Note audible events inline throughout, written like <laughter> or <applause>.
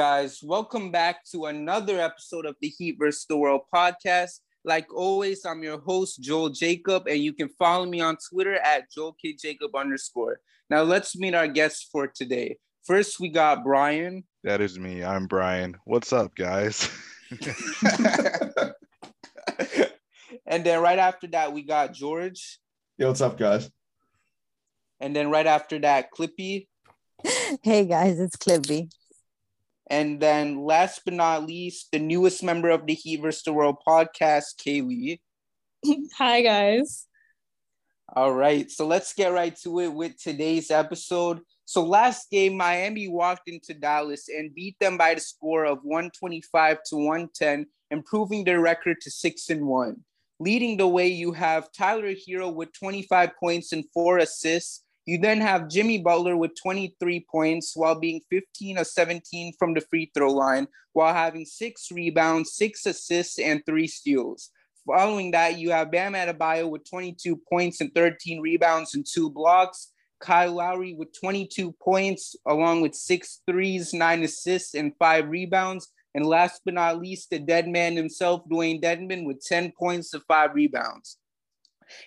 guys, welcome back to another episode of the Heat vs. the World podcast. Like always, I'm your host, Joel Jacob, and you can follow me on Twitter at Joel K. Jacob underscore. Now let's meet our guests for today. First, we got Brian. That is me. I'm Brian. What's up, guys? <laughs> and then right after that, we got George. Yo, what's up, guys? And then right after that, Clippy. Hey guys, it's Clippy. And then last but not least, the newest member of the Heat vs. the World podcast, Kaylee. <laughs> Hi, guys. All right, so let's get right to it with today's episode. So last game, Miami walked into Dallas and beat them by the score of 125 to 110, improving their record to six and one. Leading the way, you have Tyler Herro with 25 points and four assists. You then have Jimmy Butler with 23 points while being 15 of 17 from the free throw line, while having six rebounds, six assists, and three steals. Following that, you have Bam Adebayo with 22 points and 13 rebounds and two blocks. Kyle Lowry with 22 points, along with six threes, nine assists, and five rebounds. And last but not least, the dead man himself, Dewayne Dedmon, with 10 points and five rebounds.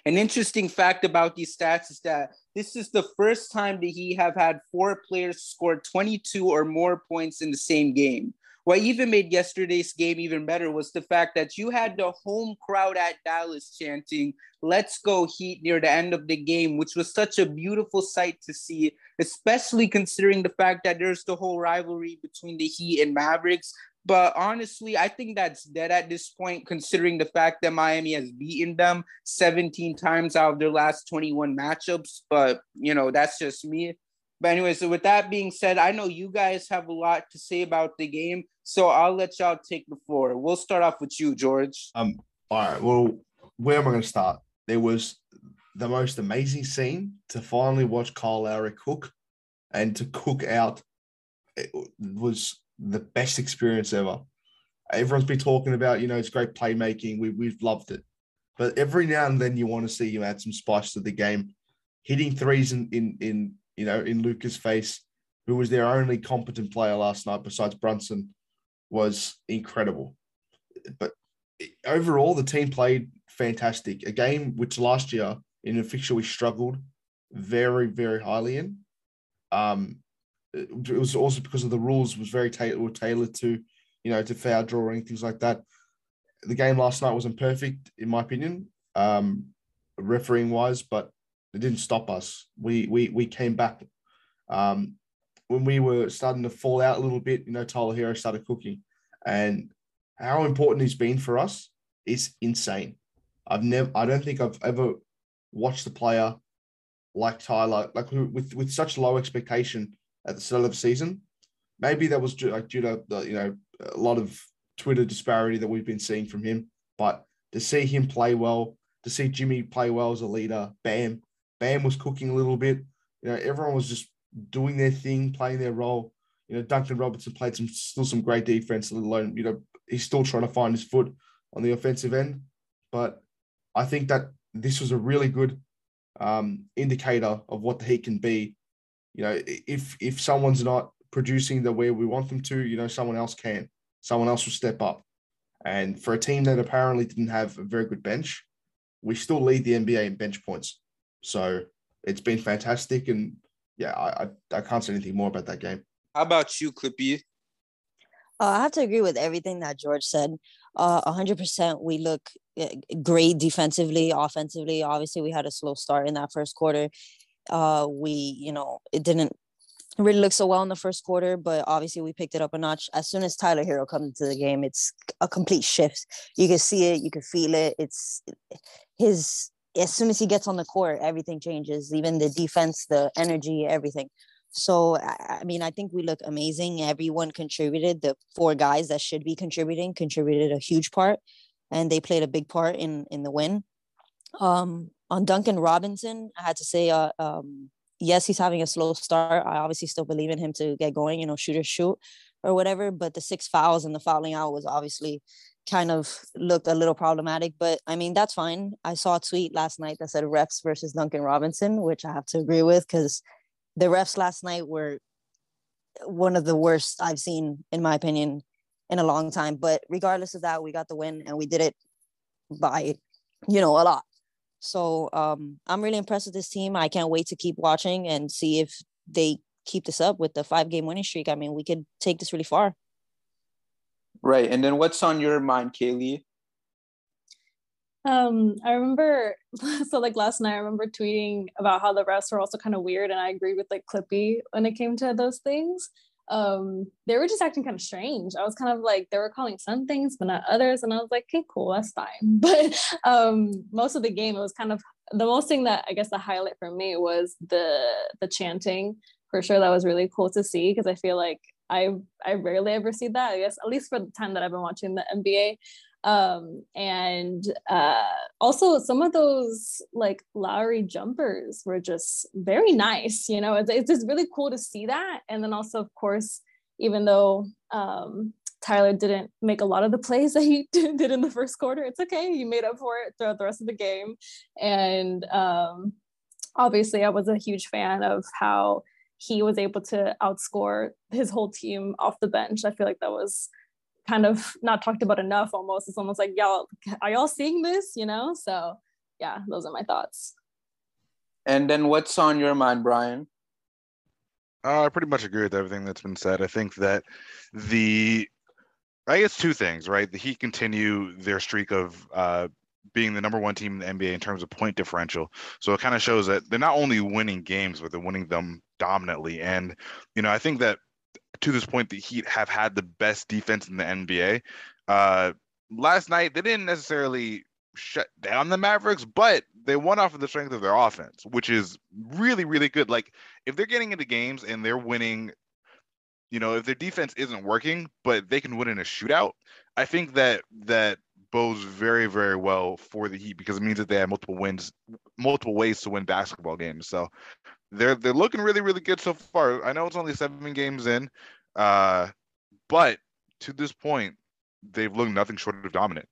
An interesting fact about these stats is that this is the first time that he have had four players score 22 or more points in the same game. What even made yesterday's game even better was the fact that you had the home crowd at Dallas chanting, Let's go Heat near the end of the game, which was such a beautiful sight to see, especially considering the fact that there's the whole rivalry between the Heat and Mavericks. But honestly, I think that's dead at this point, considering the fact that Miami has beaten them 17 times out of their last 21 matchups. But, you know, that's just me. But anyway, so with that being said, I know you guys have a lot to say about the game. So I'll let y'all take the floor. We'll start off with you, George. Um, all right. Well, where am I going to start? There was the most amazing scene to finally watch Kyle Lowry cook and to cook out. It was the best experience ever. Everyone's been talking about, you know, it's great playmaking. We, we've loved it. But every now and then you want to see him add some spice to the game. Hitting threes in, in, in you know, in Luka's face, who was their only competent player last night besides Brunson, was incredible. But overall, the team played fantastic. A game which last year in a fixture we struggled very, very highly in. Um, it was also because of the rules was very ta- were tailored to, you know, to foul drawing things like that. The game last night wasn't perfect in my opinion, um, refereeing wise, but it didn't stop us. We we we came back. Um, when we were starting to fall out a little bit, you know, Tyler Herro started cooking, and how important he's been for us is insane. I've never, I don't think I've ever watched a player like Tyler, like with with such low expectation at the start of the season. Maybe that was due, like due to the, you know a lot of Twitter disparity that we've been seeing from him, but to see him play well, to see Jimmy play well as a leader, Bam, Bam was cooking a little bit. You know, everyone was just doing their thing, playing their role. You know, Duncan Robertson played some still some great defense, let alone you know he's still trying to find his foot on the offensive end. But I think that this was a really good um, indicator of what the Heat can be you know, if if someone's not producing the way we want them to, you know, someone else can. Someone else will step up. And for a team that apparently didn't have a very good bench, we still lead the NBA in bench points. So it's been fantastic. And yeah, I, I, I can't say anything more about that game. How about you, Clippy? Uh, I have to agree with everything that George said. Uh, 100% we look eh, great defensively, offensively. Obviously, we had a slow start in that first quarter uh, we, you know, it didn't really look so well in the first quarter, but obviously we picked it up a notch. As soon as Tyler Herro comes into the game, it's a complete shift. You can see it, you can feel it. It's his as soon as he gets on the court, everything changes, even the defense, the energy, everything. So I, mean, I think we look amazing. Everyone contributed. The four guys that should be contributing contributed a huge part, and they played a big part in in the win. Um, on Duncan Robinson, I had to say, uh, um, yes, he's having a slow start. I obviously still believe in him to get going. You know, shoot or shoot or whatever. But the six fouls and the fouling out was obviously kind of looked a little problematic. But I mean, that's fine. I saw a tweet last night that said refs versus Duncan Robinson, which I have to agree with because the refs last night were one of the worst I've seen, in my opinion, in a long time. But regardless of that, we got the win and we did it by, you know, a lot. So um, I'm really impressed with this team. I can't wait to keep watching and see if they keep this up with the five game winning streak. I mean, we could take this really far. Right. And then what's on your mind, Kaylee? Um, I remember <laughs> so like last night I remember tweeting about how the refs were also kind of weird and I agree with like Clippy when it came to those things. Um, they were just acting kind of strange. I was kind of like they were calling some things but not others, and I was like, okay, cool, that's fine. <laughs> But um most of the game it was kind of the most thing that I guess the highlight for me was the the chanting for sure that was really cool to see because I feel like I I rarely ever see that. I guess at least for the time that I've been watching the NBA. Um, and uh, also some of those like Lowry jumpers were just very nice. You know, it's, it's just really cool to see that. And then also, of course, even though um, Tyler didn't make a lot of the plays that he <laughs> did in the first quarter, it's okay. He made up for it throughout the rest of the game. And um, obviously, I was a huge fan of how he was able to outscore his whole team off the bench. I feel like that was kind of not talked about enough almost. It's almost like, y'all, are y'all seeing this? You know? So yeah, those are my thoughts. And then what's on your mind, Brian? Uh, I pretty much agree with everything that's been said. I think that the, I guess two things, right? The Heat continue their streak of uh, being the number one team in the NBA in terms of point differential. So it kind of shows that they're not only winning games, but they're winning them dominantly. And, you know, I think that to this point, the Heat have had the best defense in the NBA. Uh, last night, they didn't necessarily shut down the Mavericks, but they won off of the strength of their offense, which is really, really good. Like, if they're getting into games and they're winning, you know, if their defense isn't working, but they can win in a shootout, I think that that bodes very, very well for the Heat because it means that they have multiple wins, multiple ways to win basketball games. So they're they're looking really, really good so far. I know it's only seven games in, uh, but to this point, they've looked nothing short of dominant.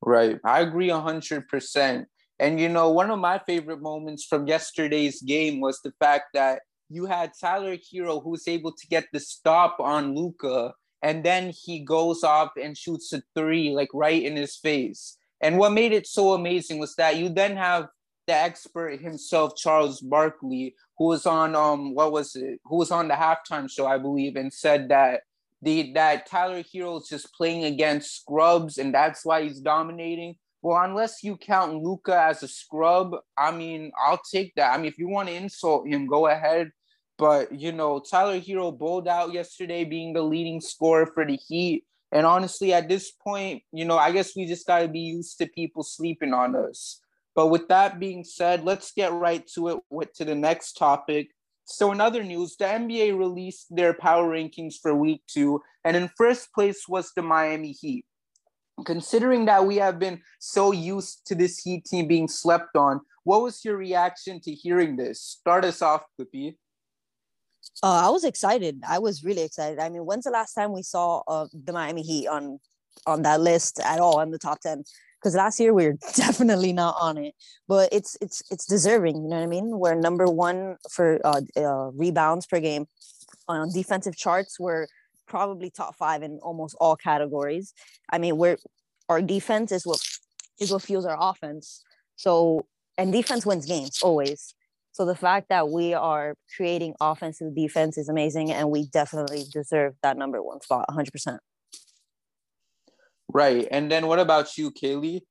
Right. I agree hundred percent. And you know, one of my favorite moments from yesterday's game was the fact that you had Tyler Herro who was able to get the stop on Luka, and then he goes off and shoots a three like right in his face. And what made it so amazing was that you then have the expert himself, Charles Barkley, who was on um what was it? Who was on the halftime show, I believe, and said that the that Tyler Herro is just playing against scrubs and that's why he's dominating. Well, unless you count Luka as a scrub, I mean, I'll take that. I mean, if you want to insult him, go ahead. But you know, Tyler Herro bowled out yesterday, being the leading scorer for the Heat. And honestly, at this point, you know, I guess we just gotta be used to people sleeping on us. But with that being said, let's get right to it with to the next topic. So in other news, the NBA released their power rankings for week two, and in first place was the Miami Heat. Considering that we have been so used to this Heat team being slept on, what was your reaction to hearing this? Start us off, Clippy. Uh, I was excited. I was really excited. I mean, when's the last time we saw uh, the Miami Heat on on that list at all in the top ten? Because last year we were <laughs> definitely not on it. But it's it's it's deserving. You know what I mean? We're number one for uh, uh, rebounds per game. On defensive charts, we're probably top five in almost all categories. I mean, we're our defense is what is what fuels our offense. So and defense wins games always. So the fact that we are creating offensive defense is amazing, and we definitely deserve that number one spot, 100%. Right. And then what about you, Kaylee?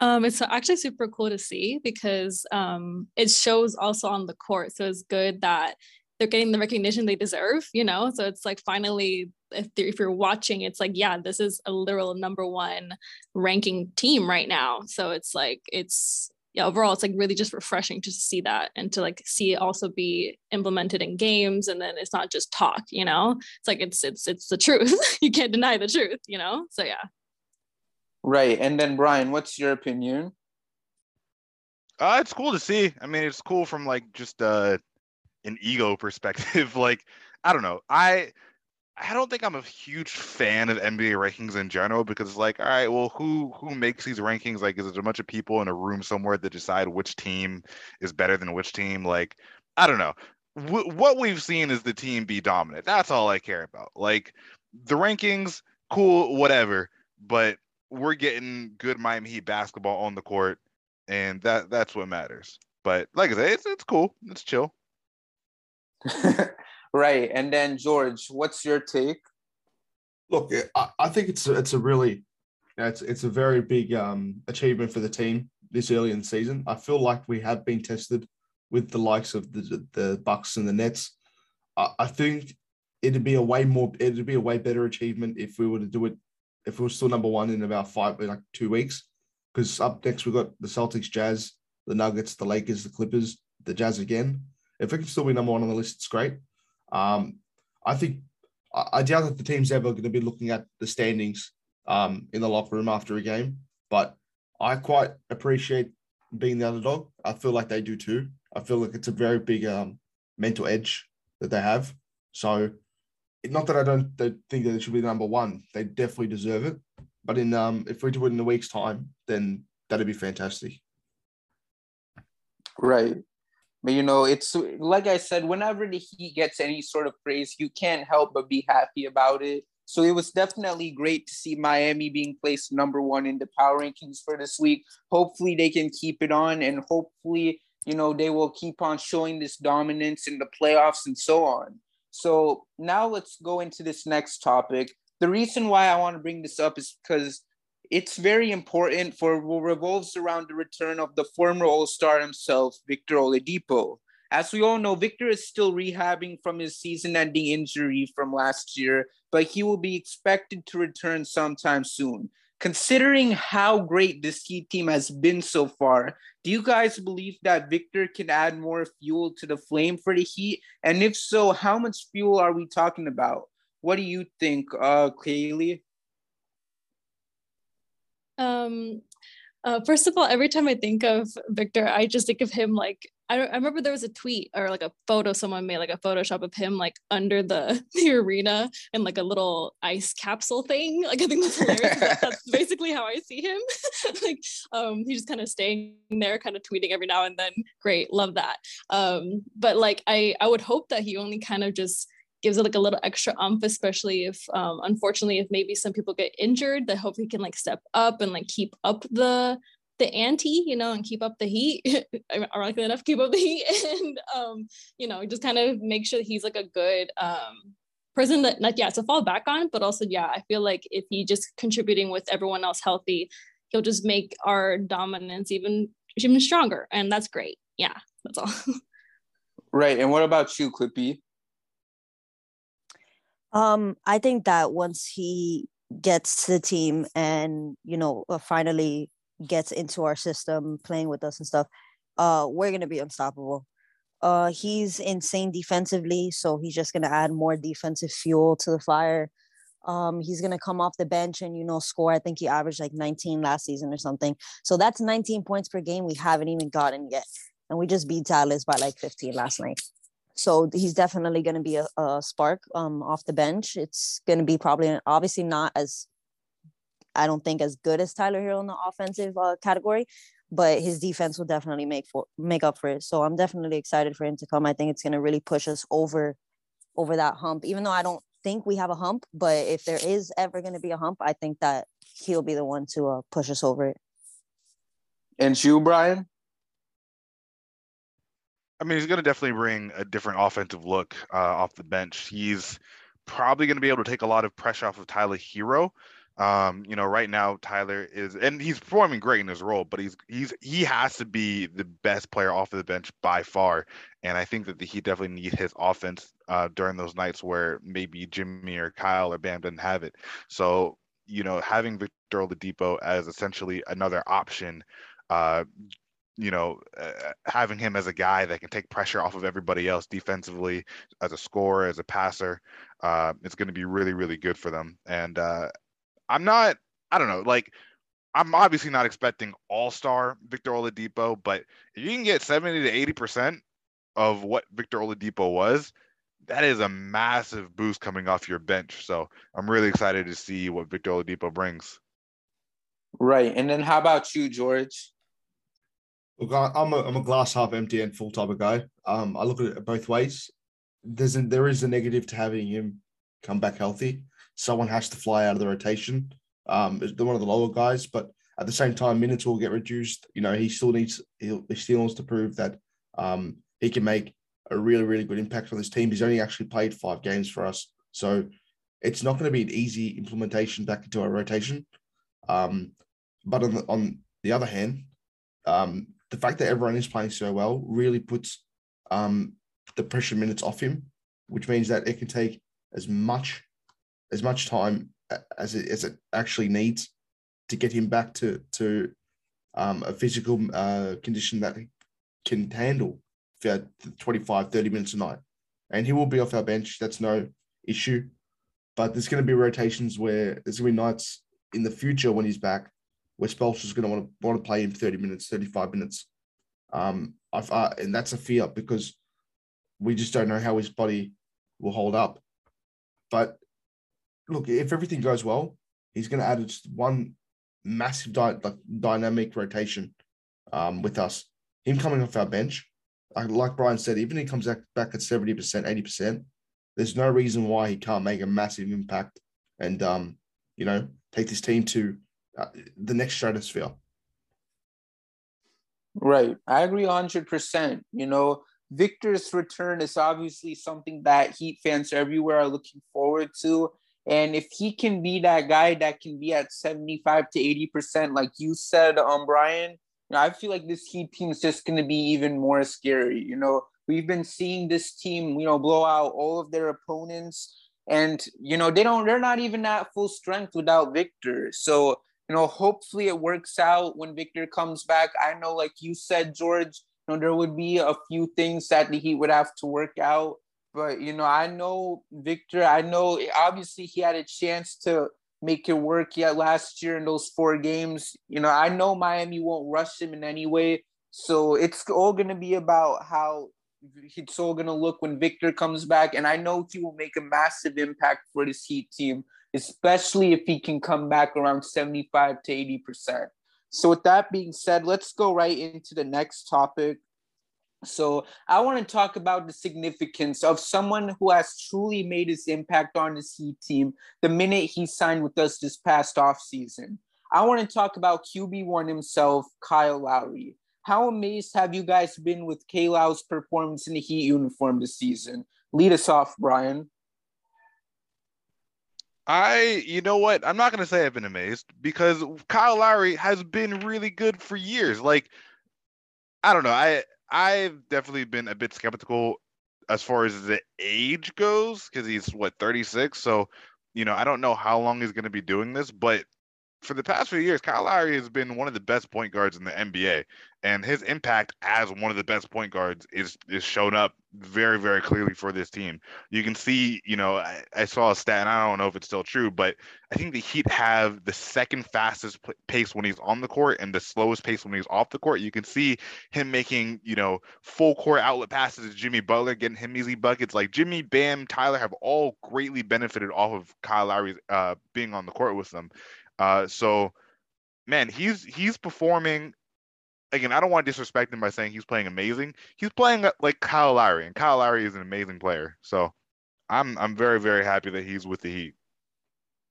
Um, it's actually super cool to see because um, it shows also on the court. So it's good that they're getting the recognition they deserve, you know? So it's like finally, if, if you're watching, it's like, yeah, this is a literal number one ranking team right now. So it's like, it's yeah, overall, it's like really just refreshing to see that and to like see it also be implemented in games. And then it's not just talk, you know, it's like it's it's it's the truth. <laughs> you can't deny the truth, you know. So yeah. Right, and then Brian, what's your opinion? Uh, it's cool to see. I mean, it's cool from like just uh, an ego perspective. <laughs> like, I don't know. I I don't think I'm a huge fan of NBA rankings in general because it's like, all right, well, who who makes these rankings? Like, is it a bunch of people in a room somewhere that decide which team is better than which team? Like, I don't know. W- what we've seen is the team be dominant. That's all I care about. Like, the rankings, cool, whatever. But we're getting good Miami Heat basketball on the court, and that that's what matters. But like I said, it's it's cool. It's chill. <laughs> Right. And then George, what's your take? Look, I, I think it's a, it's a really it's it's a very big um, achievement for the team this early in the season. I feel like we have been tested with the likes of the the Bucks and the Nets. I, I think it'd be a way more it'd be a way better achievement if we were to do it if we were still number one in about five like two weeks. Because up next we've got the Celtics, Jazz, the Nuggets, the Lakers, the Clippers, the Jazz again. If we can still be number one on the list, it's great. Um, I think I doubt that the team's ever going to be looking at the standings um, in the locker room after a game, but I quite appreciate being the underdog. I feel like they do too. I feel like it's a very big um, mental edge that they have. So, not that I don't think that it should be number one. They definitely deserve it. But in um, if we do it in a week's time, then that'd be fantastic. Right. But you know, it's like I said, whenever the Heat gets any sort of praise, you can't help but be happy about it. So it was definitely great to see Miami being placed number one in the power rankings for this week. Hopefully they can keep it on and hopefully, you know, they will keep on showing this dominance in the playoffs and so on. So now let's go into this next topic. The reason why I want to bring this up is because it's very important for what revolves around the return of the former All-Star himself, Victor Oladipo. As we all know, Victor is still rehabbing from his season-ending injury from last year, but he will be expected to return sometime soon. Considering how great this Heat team has been so far, do you guys believe that Victor can add more fuel to the flame for the Heat? And if so, how much fuel are we talking about? What do you think, uh, Kaylee? Um, uh, first of all, every time I think of Victor, I just think of him like I, I remember there was a tweet or like a photo someone made, like a Photoshop of him like under the <laughs> the arena in like a little ice capsule thing. Like I think that's hilarious. that, that's <laughs> basically how I see him. <laughs> like um, he's just kind of staying there, kind of tweeting every now and then. Great, love that. Um, but like I I would hope that he only kind of just gives it like a little extra umph, especially if um, unfortunately if maybe some people get injured, that hopefully can like step up and like keep up the the ante, you know, and keep up the heat. <laughs> Ironically enough, keep up the heat <laughs> and um, you know, just kind of make sure he's like a good um person that not yeah to fall back on, but also yeah, I feel like if he just contributing with everyone else healthy, he'll just make our dominance even even stronger, and that's great. Yeah, that's all. <laughs> right, and what about you, Clippy? Um, I think that once he gets to the team and you know uh, finally gets into our system, playing with us and stuff, uh, we're gonna be unstoppable. Uh, he's insane defensively, so he's just gonna add more defensive fuel to the fire. Um, he's gonna come off the bench and you know score. I think he averaged like 19 last season or something. So that's 19 points per game we haven't even gotten yet, and we just beat Dallas by like 15 last night so he's definitely going to be a, a, spark um, off the bench. It's going to be probably obviously not as I don't think as good as Tyler Herro in the offensive uh, category, but his defense will definitely make for make up for it. So I'm definitely excited for him to come. I think it's going to really push us over over that hump. Even though I don't think we have a hump, but if there is ever going to be a hump, I think that he'll be the one to uh, push us over it. And you, Brian? I mean, he's going to definitely bring a different offensive look uh, off the bench. He's probably going to be able to take a lot of pressure off of Tyler Herro. Um, you know, right now Tyler is, and he's performing great in his role, but he's he's he has to be the best player off of the bench by far. And I think that the, he definitely need his offense uh, during those nights where maybe Jimmy or Kyle or Bam didn't have it. So you know, having Victor Oladipo as essentially another option uh, you know, uh, having him as a guy that can take pressure off of everybody else defensively, as a scorer, as a passer, uh, it's going to be really, really good for them. And uh, I'm not, I don't know, like I'm obviously not expecting all star Victor Oladipo, but if you can get 70 to 80 percent of what Victor Oladipo was, that is a massive boost coming off your bench. So I'm really excited to see what Victor Oladipo brings. Right, and then how about you, George? Look, I'm a, I'm a glass half empty and full type of guy. Um, I look at it both ways. There's a, there is a negative to having him come back healthy. Someone has to fly out of the rotation. Um, they're one of the lower guys, but at the same time, minutes will get reduced. You know, he still needs he still wants to prove that um, he can make a really really good impact on this team. He's only actually played five games for us, so it's not going to be an easy implementation back into our rotation. Um, but on the, on the other hand, um, the fact that everyone is playing so well really puts um, the pressure minutes off him, which means that it can take as much as much time as it, as it actually needs to get him back to to um, a physical uh, condition that he can handle for 25, 30 minutes a night. And he will be off our bench. That's no issue. But there's going to be rotations where there's going to be nights in the future when he's back where is going to want to want to play him 30 minutes, 35 minutes. Um, I've, uh, and that's a fear because we just don't know how his body will hold up. But look, if everything goes well, he's going to add just one massive dy- like dynamic rotation um, with us. Him coming off our bench, like Brian said, even if he comes back, back at 70%, 80%, there's no reason why he can't make a massive impact and, um, you know, take this team to uh, the next stratosphere. Right. I agree 100%. You know, Victor's return is obviously something that Heat fans everywhere are looking forward to. And if he can be that guy that can be at 75 to 80%, like you said, um, Brian, you know, I feel like this Heat team is just going to be even more scary. You know, we've been seeing this team, you know, blow out all of their opponents. And, you know, they don't, they're not even at full strength without Victor. So, you know, hopefully it works out when Victor comes back. I know, like you said, George, you know, there would be a few things that the Heat would have to work out. But, you know, I know Victor, I know obviously he had a chance to make it work yet last year in those four games. You know, I know Miami won't rush him in any way. So it's all going to be about how it's all going to look when Victor comes back. And I know he will make a massive impact for this Heat team, especially if he can come back around 75 to 80%. So, with that being said, let's go right into the next topic, so I want to talk about the significance of someone who has truly made his impact on the Heat team the minute he signed with us this past offseason. I want to talk about QB1 himself, Kyle Lowry. How amazed have you guys been with K Low's performance in the Heat uniform this season? Lead us off, Brian. I, you know what? I'm not going to say I've been amazed because Kyle Lowry has been really good for years. Like, I don't know. I I've definitely been a bit skeptical as far as the age goes because he's what 36. So, you know, I don't know how long he's going to be doing this, but for the past few years, Kyle Lowry has been one of the best point guards in the NBA, and his impact as one of the best point guards is is shown up very very clearly for this team. You can see, you know, I, I saw a stat, and I don't know if it's still true, but I think the Heat have the second fastest pace when he's on the court and the slowest pace when he's off the court. You can see him making, you know, full court outlet passes to Jimmy Butler, getting him easy buckets. Like Jimmy, Bam, Tyler have all greatly benefited off of Kyle Lowry's uh, being on the court with them. Uh, so, man, he's he's performing. Again, I don't want to disrespect him by saying he's playing amazing. He's playing uh, like Kyle Lowry, and Kyle Lowry is an amazing player. So, I'm I'm very very happy that he's with the Heat.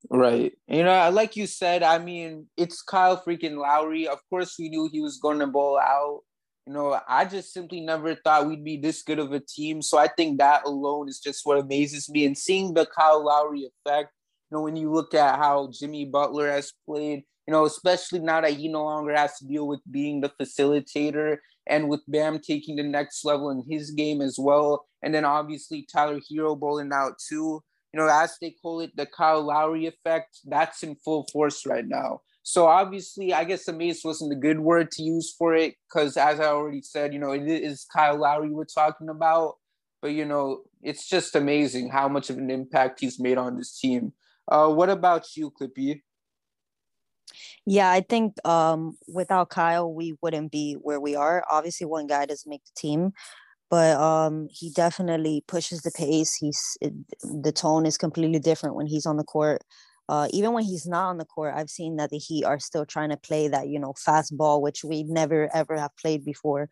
Right. You know, like you said, I mean, it's Kyle freaking Lowry. Of course, we knew he was going to bowl out. You know, I just simply never thought we'd be this good of a team. So I think that alone is just what amazes me. And seeing the Kyle Lowry effect you know, when you look at how Jimmy Butler has played, you know, especially now that he no longer has to deal with being the facilitator and with Bam taking the next level in his game as well. And then obviously Tyler Herro bowling out too. You know, as they call it, the Kyle Lowry effect, that's in full force right now. So obviously, I guess amaze wasn't a good word to use for it because, as I already said, you know, it is Kyle Lowry we're talking about. But you know, it's just amazing how much of an impact he's made on this team. Uh, what about you, Clippy? Yeah, I think um, without Kyle, we wouldn't be where we are. Obviously, one guy doesn't make the team, but um, he definitely pushes the pace. He's it, the tone is completely different when he's on the court. Uh, even when he's not on the court, I've seen that the Heat are still trying to play that you know fast ball, which we never ever have played before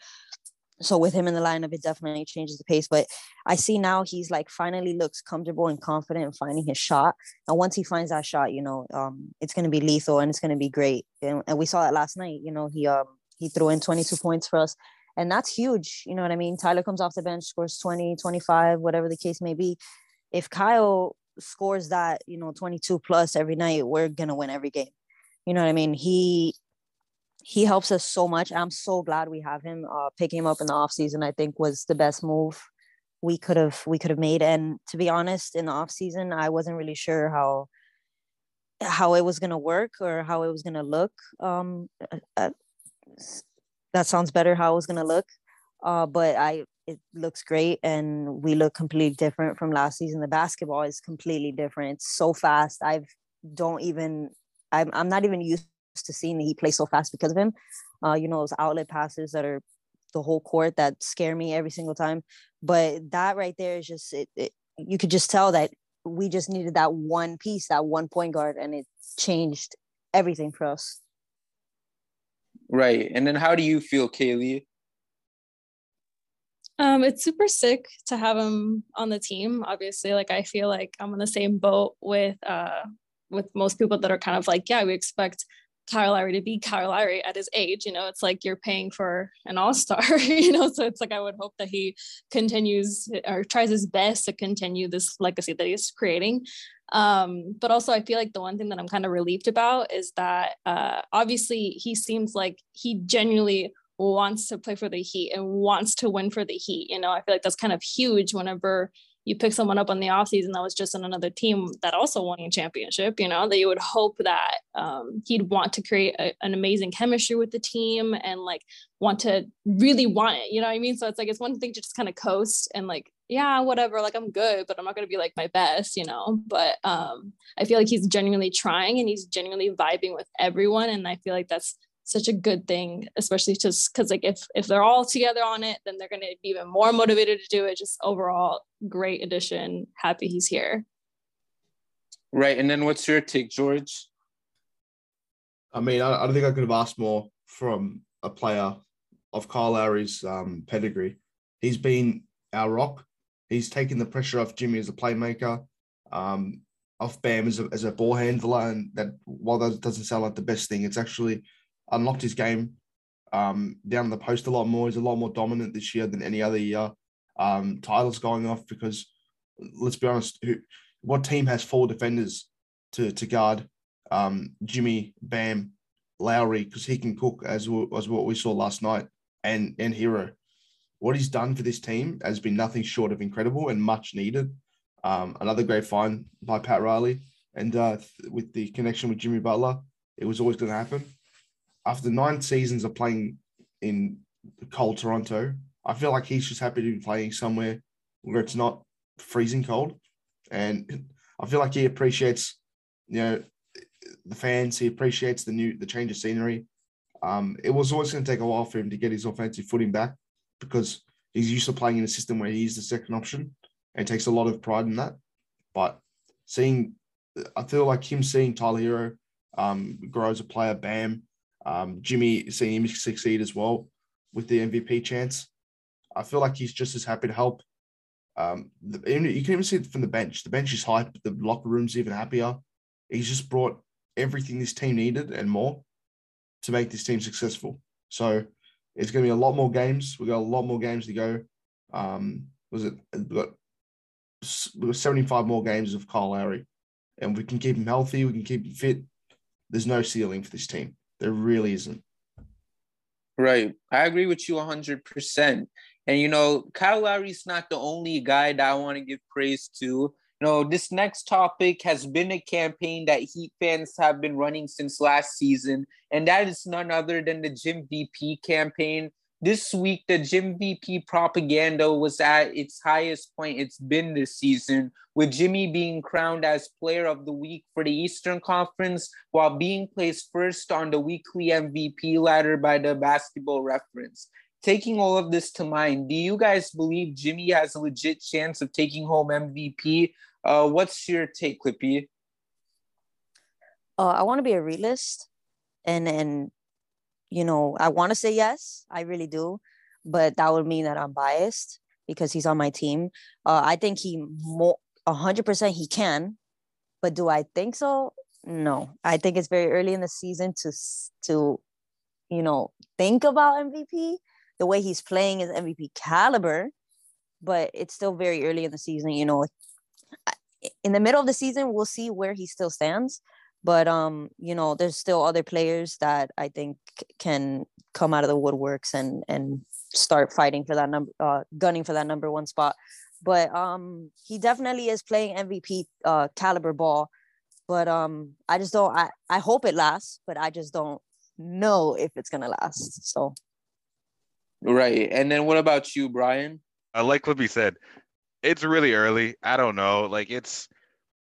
so with him in the lineup, it definitely changes the pace. But I see now he's like finally looks comfortable and confident in finding his shot. And once he finds that shot, you know, um, it's going to be lethal and it's going to be great. And, and, we saw it last night. You know, he um he threw in 22 points for us, and that's huge. You know what I mean? Tyler comes off the bench, scores 20, 25, whatever the case may be. If Kyle scores that, you know, 22 plus every night, we're gonna win every game. You know what I mean? He he helps us so much. I'm so glad we have him. Uh, picking him up in the off season, I think, was the best move we could have we could have made. And to be honest, in the off season, I wasn't really sure how how it was gonna work or how it was gonna look. Um, uh, uh that sounds better. How it was gonna look, uh, but I it looks great, and we look completely different from last season. The basketball is completely different. It's so fast. I've don't even I'm I'm not even used to seeing he plays so fast because of him. Uh, you know, those outlet passes that are the whole court that scare me every single time. But that right there is just it, it you could just tell that we just needed that one piece, that one point guard, and it changed everything for us. Right. And then how do you feel, Kaylee? Um, it's super sick to have him on the team. Obviously, like I feel like I'm on the same boat with uh with most people that are kind of like, yeah, we expect Kyle Lowry to be Kyle Lowry at his age. You know, it's like you're paying for an all star, <laughs> you know, so it's like I would hope that he continues or tries his best to continue this legacy that he's creating. Um, but also, I feel like the one thing that I'm kind of relieved about is that uh, obviously he seems like he genuinely wants to play for the Heat and wants to win for the Heat. You know, I feel like that's kind of huge whenever you pick someone up on the offseason that was just on another team that also won a championship, you know, that you would hope that um, he'd want to create a, an amazing chemistry with the team and like want to really want it, you know what I mean? So it's like, it's one thing to just kind of coast and like, yeah, whatever, like I'm good, but I'm not going to be like my best, you know? But um, I feel like he's genuinely trying and he's genuinely vibing with everyone. And I feel like that's such a good thing especially just because like if if they're all together on it then they're going to be even more motivated to do it. Just overall great addition. Happy he's here. Right and then what's your take george? I mean i, I don't think i could have asked more from a player of kyle lowry's um, pedigree. He's been our rock. He's taken the pressure off jimmy as a playmaker um, off bam as a, as a ball handler and that while that doesn't sound like the best thing it's actually unlocked his game um, down the post a lot more. He's a lot more dominant this year than any other year. Um, going off because, let's be honest, who, what team has four defenders to to guard um, Jimmy, Bam, Lowry because he can cook as as what we saw last night, and and Herro. What he's done for this team has been nothing short of incredible and much needed. Um, another great find by Pat Riley, and uh, with the connection with Jimmy Butler, it was always going to happen after nine seasons of playing in cold Toronto, I feel like he's just happy to be playing somewhere where it's not freezing cold. And I feel like he appreciates, you know, the fans. He appreciates the new, the change of scenery. Um, it was always going to take a while for him to get his offensive footing back because he's used to playing in a system where he's the second option and takes a lot of pride in that. But seeing, I feel like him seeing Tyler Herro um, grow as a player, Bam, um, Jimmy seeing him succeed as well with the MVP chance. I feel like he's just as happy to help. Um, the, you can even see it from the bench. The bench is hyped. The locker room's even happier. He's just brought everything this team needed and more to make this team successful. So it's going to be a lot more games. We've got a lot more games to go. Um, was it? We've got, we've got 75 more games of Kyle Lowry. And we can keep him healthy. We can keep him fit. There's no ceiling for this team. There really isn't. Right. I agree with you 100%. And, you know, Kyle Lowry's not the only guy that I want to give praise to. You know, this next topic has been a campaign that Heat fans have been running since last season, and that is none other than the Jim VP campaign. This week, the Jim VP propaganda was at its highest point it's been this season, with Jimmy being crowned as Player of the Week for the Eastern Conference while being placed first on the weekly MVP ladder by the basketball reference taking all of this to mind, do you guys believe Jimmy has a legit chance of taking home MVP? Uh, what's your take, Clippy? Uh, I want to be a realist, and and you know I want to say yes, I really do, but that would mean that I'm biased because he's on my team. Uh, I think he more hundred percent he can, but do I think so? No, I think it's very early in the season to to you know think about MVP the way he's playing is MVP caliber, but it's still very early in the season. You know, in the middle of the season, we'll see where he still stands. But um, you know, there's still other players that I think can come out of the woodworks and and start fighting for that number, uh, gunning for that number one spot. But um, he definitely is playing MVP uh, caliber ball. But um, I just don't. I I hope it lasts, but I just don't know if it's gonna last. So Right. And then what about you, Brian? i like Clippy said, it's really early. I don't know. Like it's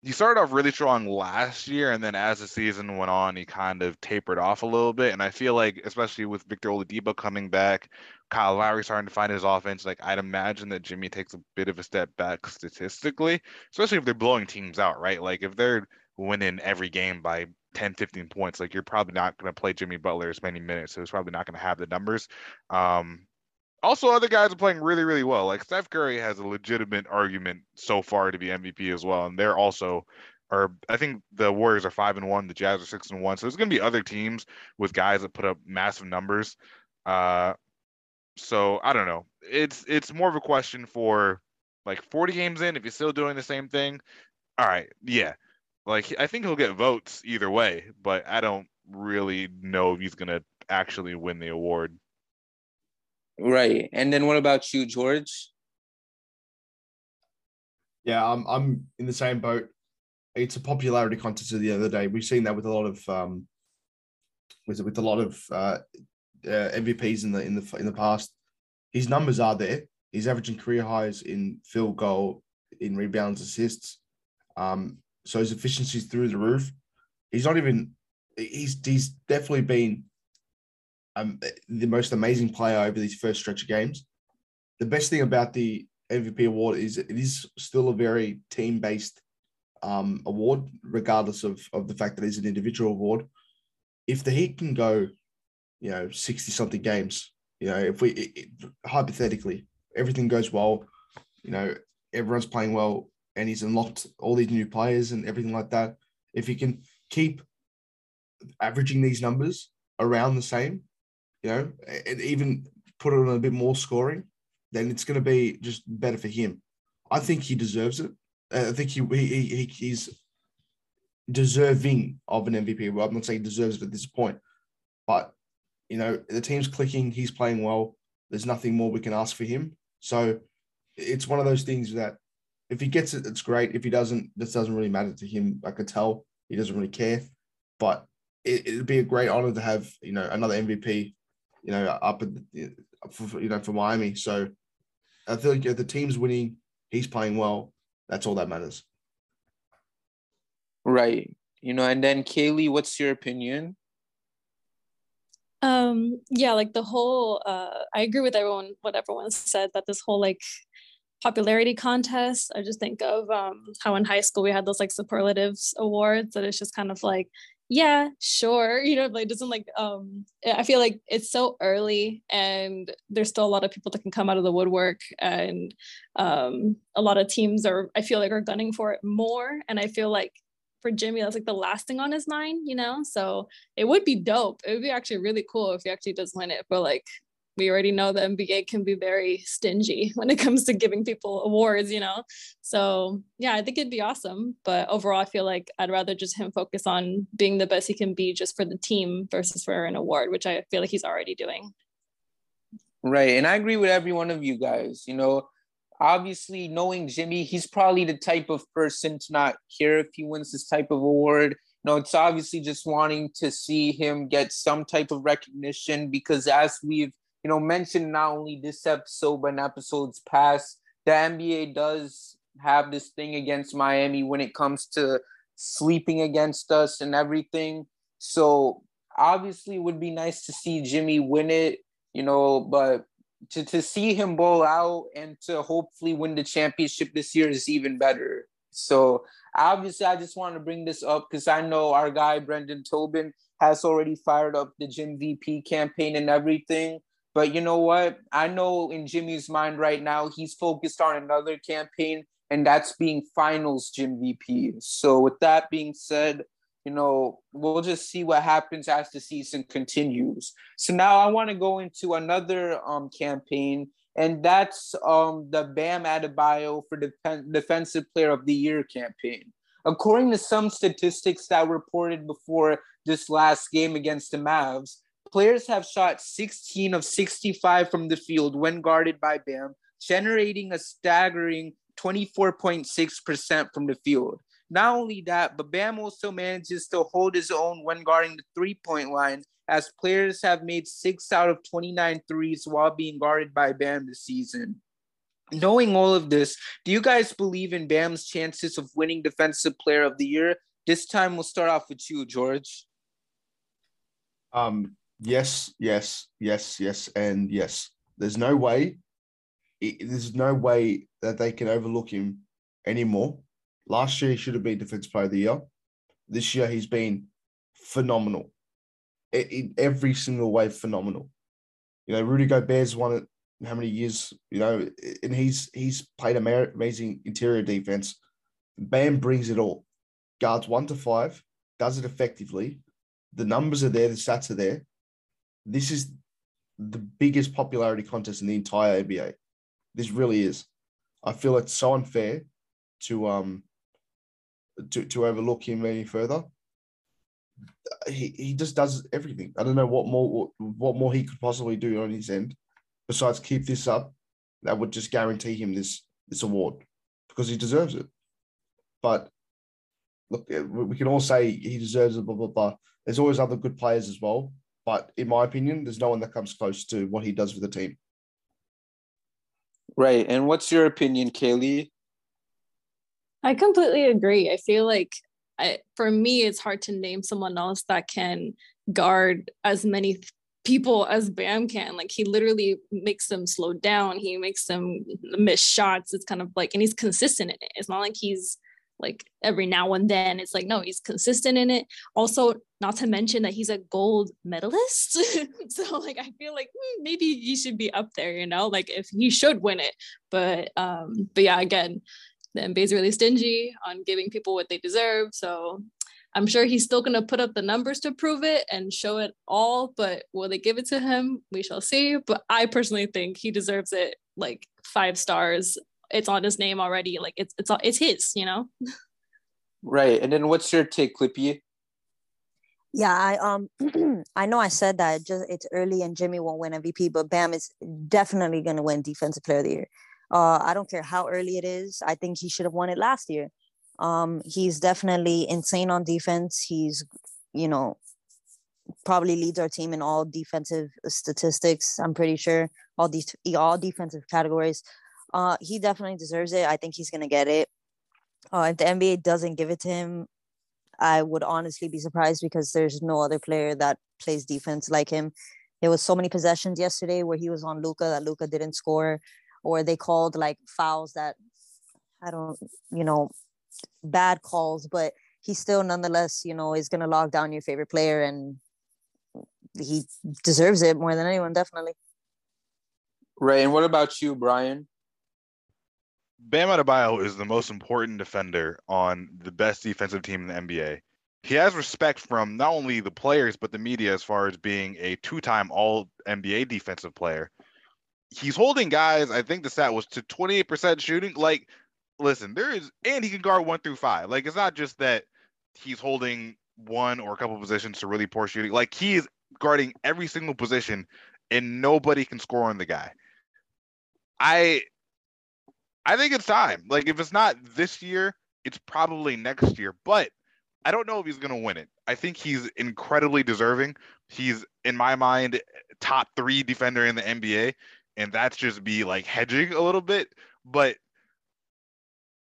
he started off really strong last year, and then as the season went on, he kind of tapered off a little bit. And I feel like, especially with Victor Oladipo coming back, Kyle Lowry starting to find his offense, like I'd imagine that Jimmy takes a bit of a step back statistically, especially if they're blowing teams out, right? Like if they're winning every game by 10, 15 points, like you're probably not going to play Jimmy Butler as many minutes, so he's probably not going to have the numbers. Um, also, other guys are playing really, really well. Like Steph Curry has a legitimate argument so far to be MVP as well, and they're also are. I think the Warriors are five and one, the Jazz are six and one. So there's going to be other teams with guys that put up massive numbers. Uh, so I don't know. It's it's more of a question for like 40 games in. If you're still doing the same thing, all right, yeah. Like I think he'll get votes either way, but I don't really know if he's going to actually win the award. Right. And then what about you, George? Yeah, I'm I'm in the same boat. It's a popularity contest of the other day. We've seen that with a lot of um with with a lot of uh, uh MVPs in the in the in the past. His numbers are there. He's averaging career highs in field goal, in rebounds, assists. Um, so his efficiency's through the roof. He's not even he's he's definitely been um, the most amazing player over these first stretch of games. The best thing about the MVP award is it is still a very team based um, award, regardless of, of the fact that it's an individual award. If the Heat can go, you know, 60 something games, you know, if we it, it, hypothetically everything goes well, you know, everyone's playing well and he's unlocked all these new players and everything like that. If he can keep averaging these numbers around the same, you know, and even put it on a bit more scoring, then it's going to be just better for him. I think he deserves it. Uh, I think he, he, he he's deserving of an MVP. Well, I'm not saying he deserves it at this point, but you know the team's clicking. He's playing well. There's nothing more we can ask for him. So it's one of those things that if he gets it, it's great. If he doesn't, this doesn't really matter to him. I could tell he doesn't really care. But it, would be a great honor to have you know another MVP you know, up at for, you know for Miami. So I feel like if the team's winning, he's playing well. That's all that matters. Right. You know, and then Kaylee, what's your opinion? Um, yeah, like the whole uh I agree with everyone what everyone said that this whole like popularity contest. I just think of um how in high school we had those like superlatives awards that it's just kind of like yeah sure you know like doesn't like um i feel like it's so early and there's still a lot of people that can come out of the woodwork and um a lot of teams are i feel like are gunning for it more. And i feel like for jimmy that's like the last thing on his mind you know? So it would be dope. It would be actually really cool if he actually does win it. But like we already know the NBA can be very stingy <laughs> when it comes to giving people awards, you know? So, yeah, I think it'd be awesome. But overall, I feel like I'd rather just him focus on being the best he can be just for the team versus for an award, which I feel like he's already doing. Right. And I agree with every one of you guys. You know, obviously knowing Jimmy, he's probably the type of person to not care if he wins this type of award. No, it's obviously just wanting to see him get some type of recognition because as we've you know mentioned not only this episode but in episodes past, the NBA does have this thing against Miami when it comes to sleeping against us and everything. So obviously it would be nice to see Jimmy win it, you know, but to, to see him bowl out and to hopefully win the championship this year is even better. So obviously, I just want to bring this up because I know our guy Brendan Tobin has already fired up the Jim VP campaign and everything. But you know what? I know in Jimmy's mind right now, he's focused on another campaign, and that's being finals Jim VP. So with that being said, you know, we'll just see what happens as the season continues. So now I want to go into another um, campaign, and that's um, the Bam Adebayo for the Defensive Player of the Year campaign. According to some statistics that were reported before this last game against the Mavs, players have shot 16 of 65 from the field when guarded by Bam, generating a staggering 24.6% from the field. Not only that, but Bam also manages to hold his own when guarding the three point line, as players have made six out of 29 threes while being guarded by Bam this season. Knowing all of this, do you guys believe in Bam's chances of winning Defensive Player of the Year? This time we'll start off with you, George. Um, yes, yes, yes, yes, and yes. There's no way, there's no way that they can overlook him anymore Last year, he should have been Defensive Player of the Year. This year, he's been phenomenal. In every single way, phenomenal. You know, Rudy Gobert's won it how many years, you know, and he's he's played amazing interior defense. Bam brings it all. Guards one to five, does it effectively. The numbers are there, the stats are there. This is the biggest popularity contest in the entire NBA. This really is. I feel it's so unfair to um to, to overlook him any further. He, he just does everything. I don't know what more what more he could possibly do on his end besides keep this up. That would just guarantee him this this award because he deserves it. But look, we can all say he deserves it. Blah blah blah. There's always other good players as well, but in my opinion, there's no one that comes close to what he does for the team. Right. And what's your opinion, Kaylee? I completely agree. I feel like I, for me, it's hard to name someone else that can guard as many th- people as Bam can. Like he literally makes them slow down. He makes them miss shots. It's kind of like, and he's consistent in it. It's not like he's like every now and then. It's like no, he's consistent in it. Also, not to mention that he's a gold medalist. <laughs> so like I feel like hmm, maybe he should be up there. You know, like if he should win it. But um, but yeah, again, the NBA is really stingy on giving people what they deserve. So I'm sure he's still going to put up the numbers to prove it and show it all. But will they give it to him? We shall see. But I personally think he deserves it like five stars. It's on his name already. Like it's it's it's his, you know. Right. And then what's your take, Clippy? Yeah, I um <clears throat> I know I said that just it's early and Jimmy won't win MVP, but Bam is definitely gonna win defensive player of the year. Uh, I don't care how early it is. I think he should have won it last year. Um, he's definitely insane on defense. He's, you know, probably leads our team in all defensive statistics. I'm pretty sure all these all defensive categories. Uh, he definitely deserves it. I think he's gonna get it. Uh, if the NBA doesn't give it to him, I would honestly be surprised because there's no other player that plays defense like him. There was so many possessions yesterday where he was on Luka that Luka didn't score or they called like fouls that I don't, you know, bad calls, but he still nonetheless, you know, is going to log down your favorite player and he deserves it more than anyone, definitely. Right. And what about you, Brian? Bam Adebayo is the most important defender on the best defensive team in the NBA. He has respect from not only the players but the media as far as being a two-time All NBA defensive player he's holding guys. I think the stat was to 28% shooting. Like, listen, there is, and he can guard one through five. Like, it's not just that he's holding one or a couple positions to really poor shooting. Like, he is guarding every single position, and nobody can score on the guy. I I think it's time. Like if it's not this year, it's probably next year. But I don't know if he's going to win it. I think he's incredibly deserving. He's in my mind top 3 defender in the NBA and that's just be like hedging a little bit, but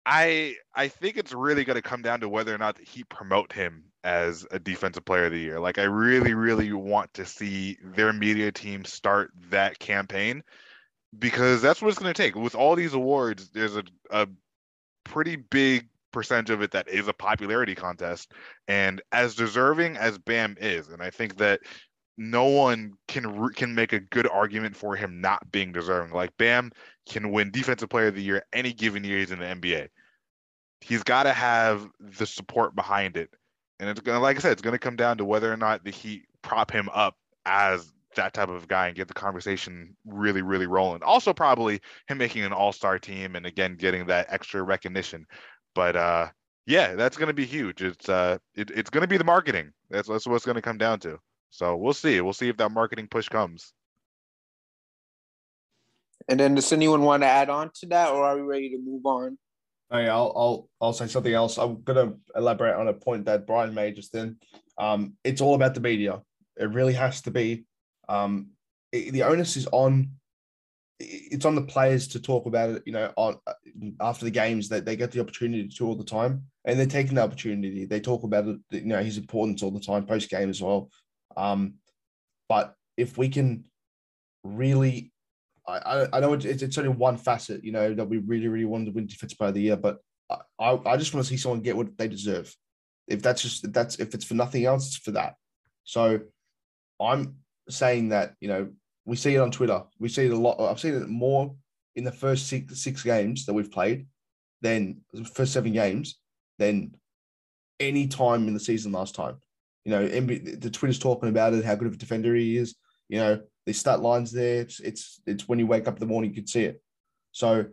I I think it's really going to come down to whether or not he promote him as a defensive player of the year. Like I really really want to see their media team start that campaign because that's what it's going to take. With all these awards, there's a a pretty big percentage of it that is a popularity contest and as deserving as Bam is and I think that no one can can make a good argument for him not being deserving. Like Bam can win Defensive Player of the Year any given year he's in the NBA. He's got to have the support behind it, and it's gonna, like I said, it's gonna come down to whether or not the Heat prop him up as that type of guy and get the conversation really, really rolling. Also, probably him making an All Star team and again getting that extra recognition. But uh, yeah, that's gonna be huge. It's uh, it, it's gonna be the marketing. That's that's what it's gonna come down to. So we'll see. We'll see if that marketing push comes. And then does anyone want to add on to that, or are we ready to move on? Hey, I'll I'll I'll say something else. I'm gonna elaborate on a point that Brian made just then. Um, it's all about the media. It really has to be. Um, it, the onus is on. It's on the players to talk about it. You know, on after the games that they, they get the opportunity to all the time, and they're taking the opportunity. They talk about it. You know, his importance all the time post game as well. Um, but if we can really, I, I know it's, it's only one facet, you know, that we really, really wanted to win Defensive Player of the Year, but I, I just want to see someone get what they deserve. If that's just, if that's, if it's for nothing else, it's for that. So I'm saying that, you know, we see it on Twitter. We see it a lot. I've seen it more in the first six, six games that we've played than the first seven games than any time in the season last time. You know, the Twitter's talking about it, how good of a defender he is. You know, the stat lines there. It's it's, it's when you wake up in the morning, you can see it. So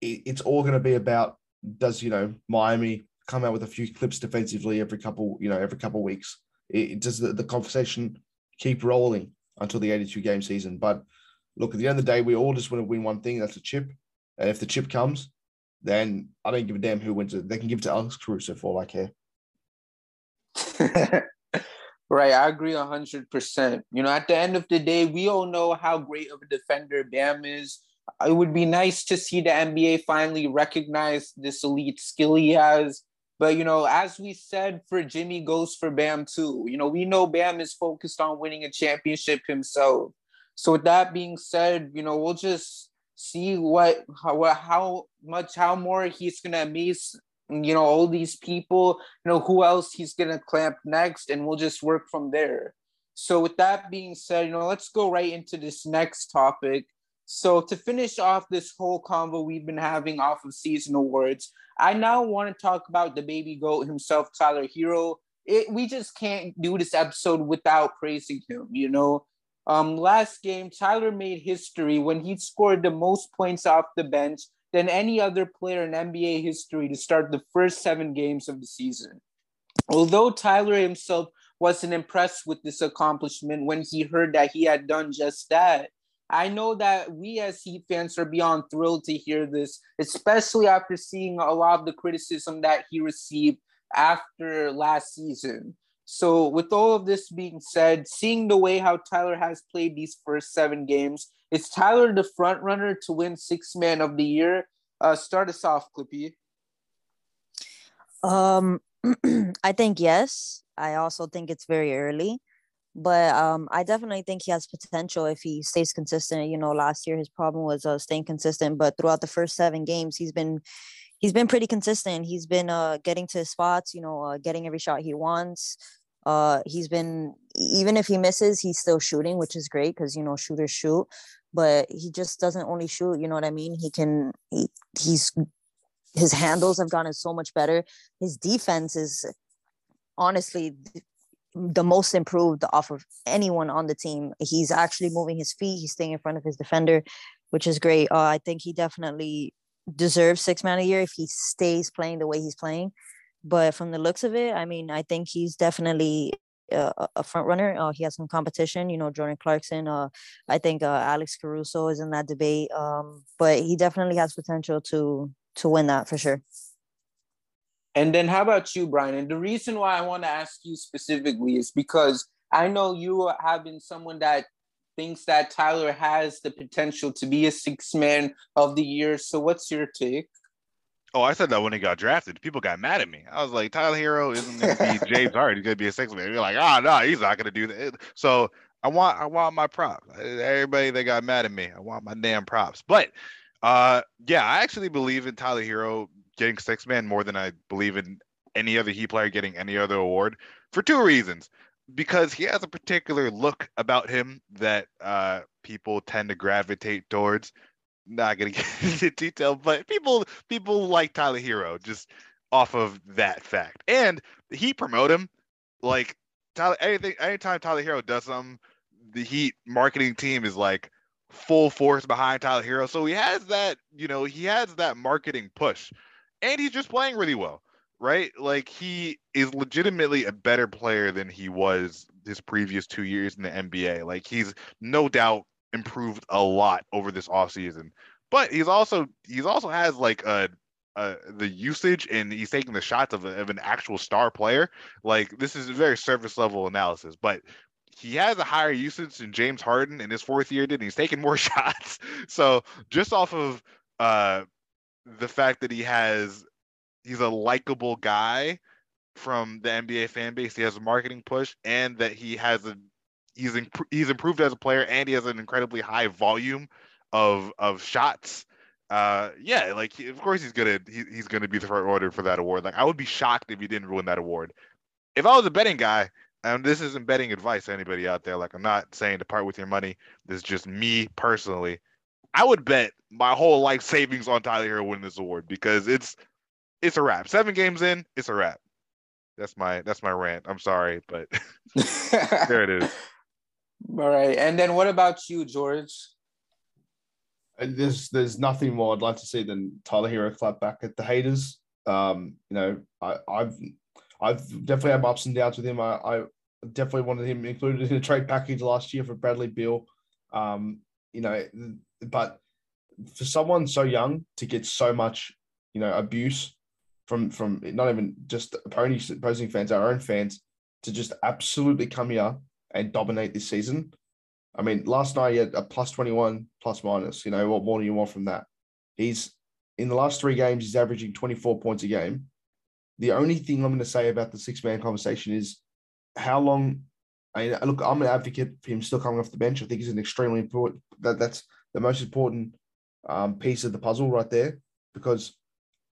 it, it's all going to be about does you know Miami come out with a few clips defensively every couple you know every couple weeks. It does the, the conversation keep rolling until the 82 game season. But look, at the end of the day, we all just want to win one thing. That's a chip. And if the chip comes, then I don't give a damn who wins it. They can give it to Alex Caruso for all I care. <laughs> right, I agree hundred percent. You know, at the end of the day, we all know how great of a defender Bam is. It would be nice to see the NBA finally recognize this elite skill he has. But you know, as we said, for Jimmy goes for Bam too. You know, we know Bam is focused on winning a championship himself. So with that being said, you know, we'll just see what how, how much how more he's gonna amaze you know all these people you know who else he's gonna clamp next and we'll just work from there so with that being said you know let's go right into this next topic so to finish off this whole convo we've been having off of season awards i now want to talk about the baby goat himself tyler Herro. it, we just can't do this episode without praising him you know um, last game tyler made history when he scored the most points off the bench than any other player in NBA history to start the first seven games of the season. Although Tyler himself wasn't impressed with this accomplishment when he heard that he had done just that, I know that we as Heat fans are beyond thrilled to hear this, especially after seeing a lot of the criticism that he received after last season. So, with all of this being said, seeing the way how Tyler has played these first seven games, is Tyler the front runner to win six man of the year? Uh, start us off, Clippy. Um, <clears throat> I think yes. I also think it's very early, but um, I definitely think he has potential if he stays consistent. You know, last year his problem was uh, staying consistent, but throughout the first seven games, he's been he's been pretty consistent. He's been uh, getting to his spots, you know, uh, getting every shot he wants. Uh, he's been even if he misses, he's still shooting, which is great because you know shooters shoot. But he just doesn't only shoot. You know what I mean? He can. He, he's his handles have gotten so much better. His defense is honestly the most improved off of anyone on the team. He's actually moving his feet. He's staying in front of his defender, which is great. Uh, I think he definitely deserves six man a year if he stays playing the way he's playing. But from the looks of it, I mean, I think he's definitely a, a front runner. Uh, he has some competition. You know, Jordan Clarkson. Uh, I think uh, Alex Caruso is in that debate. Um, but he definitely has potential to to win that for sure. And then how about you, Brian? And the reason why I want to ask you specifically is because I know you have been someone that thinks that Tyler has the potential to be a six man of the year. So what's your take? Oh, I said that when he got drafted. People got mad at me. I was like, Tyler Herro isn't going to be <laughs> James Harden. He's going to be a six man. You're like, oh no, he's not going to do that. So I want, I want my props. Everybody that got mad at me, I want my damn props. But uh, yeah, I actually believe in Tyler Herro getting six man more than I believe in any other Heat player getting any other award for two reasons. Because he has a particular look about him that uh, people tend to gravitate towards not gonna <laughs> get into detail, but people people like Tyler Herro just off of that fact. And he promote him like Tyler anything anytime Tyler Herro does something, the Heat marketing team is like full force behind Tyler Herro. So he has that, you know, he has that marketing push. And he's just playing really well, right? Like he is legitimately a better player than he was his previous two years in the NBA. Like he's no doubt improved a lot over this offseason. But he's also he's also has like a uh, the usage and he's taking the shots of, a, of an actual star player. Like this is a very surface level analysis, but he has a higher usage than James Harden in his fourth year did. And he's taking more <laughs> shots. So just off of uh, the fact that he has, he's a likable guy from the NBA fan base. He has a marketing push, and that he has a he's imp- he's improved as a player and he has an incredibly high volume of of shots. Uh, yeah, like of course he's gonna he, he's gonna be the front order for that award. Like I would be shocked if he didn't win that award. If I was a betting guy, and this isn't betting advice to anybody out there. Like I'm not saying to part with your money. This is just me personally. I would bet my whole life savings on Tyler Herro winning this award because it's it's a wrap. Seven games in, it's a wrap. That's my that's my rant. I'm sorry, but <laughs> there it is. All right. And then what about you, George? There's there's nothing more I'd like to see than Tyler Herro clap back at the haters. Um, you know, I, I've I've definitely had ups and downs with him. I, I definitely wanted him included in a trade package last year for Bradley Beal. Um, you know, but for someone so young to get so much, you know, abuse from from not even just opposing fans, our own fans, to just absolutely come here and dominate this season. I mean, last night he had a plus 21 plus minus. You know, what more do you want from that? He's in the last three games, he's averaging 24 points a game. The only thing I'm going to say about the six man conversation is how long. I mean, look, I'm an advocate for him still coming off the bench. I think he's an extremely important. That that's the most important um, piece of the puzzle right there, because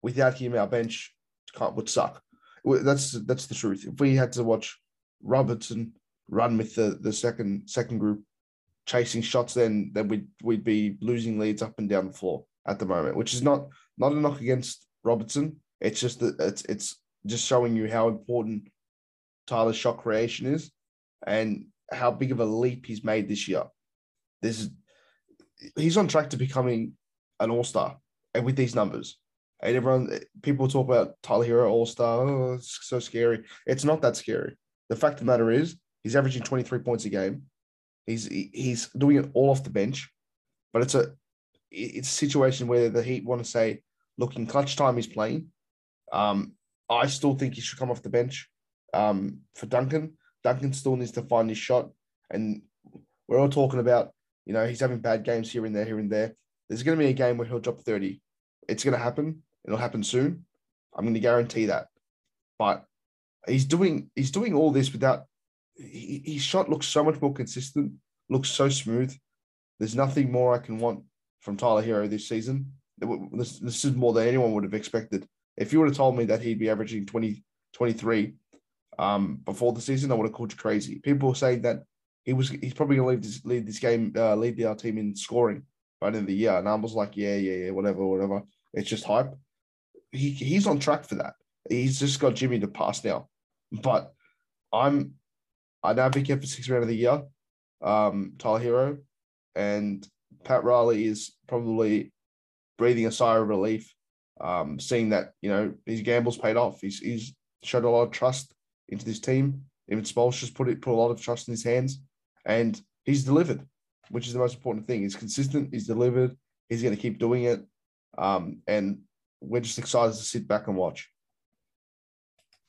without him, our bench can't would suck. That's that's the truth. If we had to watch Robinson, run with the the second second group chasing shots, then then we'd we'd be losing leads up and down the floor at the moment, which is not not a knock against Robinson. It's just that it's it's just showing you how important Tyler's shot creation is and how big of a leap he's made this year. This is he's on track to becoming an all-star and with these numbers. And everyone people talk about Tyler Herro all-star. Oh, it's so scary. It's not that scary. The fact of the matter is He's averaging 23 points a game. He's he's doing it all off the bench, but it's a it's a situation where the Heat want to say, look, in clutch time he's playing. Um, I still think he should come off the bench. Um, for Duncan, Duncan still needs to find his shot, and we're all talking about, you know, he's having bad games here and there, here and there. There's going to be a game where he'll drop 30. It's going to happen. It'll happen soon. I'm going to guarantee that. But he's doing he's doing all this without he, his shot looks so much more consistent, looks so smooth. There's nothing more I can want from Tyler Herro this season. This, this is more than anyone would have expected. If you would have told me that he'd be averaging 20, 23 um, before the season, I would have called you crazy. People were saying that he was he's probably to lead this, lead this game, uh, lead the team in scoring by the end of the year. And I was like, yeah, yeah, yeah, whatever, whatever. It's just hype. He he's on track for that. He's just got Jimmy to pass now. But I'm I'd advocate for six man of the year, um, Tyler Herro, and Pat Riley is probably breathing a sigh of relief, um, seeing that you know his gambles paid off. He's he's showed a lot of trust into this team, Even Spoelstra's put it put a lot of trust in his hands, and he's delivered, which is the most important thing. He's consistent. He's delivered. He's going to keep doing it, um, and we're just excited to sit back and watch.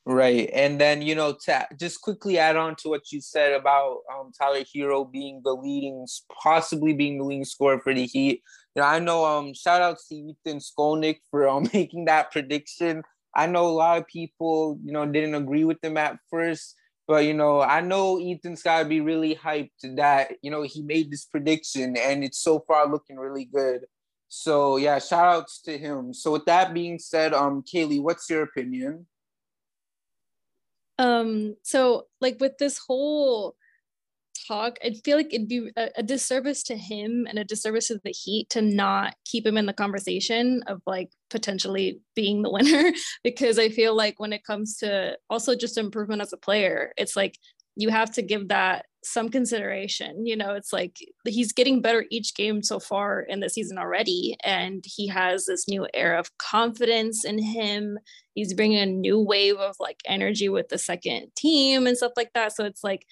Right. And then, you know, to just quickly add on to what you said about um, Tyler Herro being the leading, possibly being the leading scorer for the Heat. You know, I know, um, shout out to Ethan Skolnick for um, <laughs> making that prediction. I know a lot of people, you know, didn't agree with him at first, but, you know, I know Ethan's got to be really hyped that, you know, he made this prediction and it's so far looking really good. So, yeah, shout outs to him. So, with that being said, um, Kaylee, what's your opinion? Um, so like with this whole talk, I feel like it'd be a, a, disservice to him and a disservice to the Heat to not keep him in the conversation of like potentially being the winner. <laughs> because I feel like when it comes to also just improvement as a player, it's like you have to give that some consideration. You know, it's like he's getting better each game so far in the season already. And he has this new air of confidence in him. He's bringing a new wave of like energy with the second team and stuff like that. So it's like,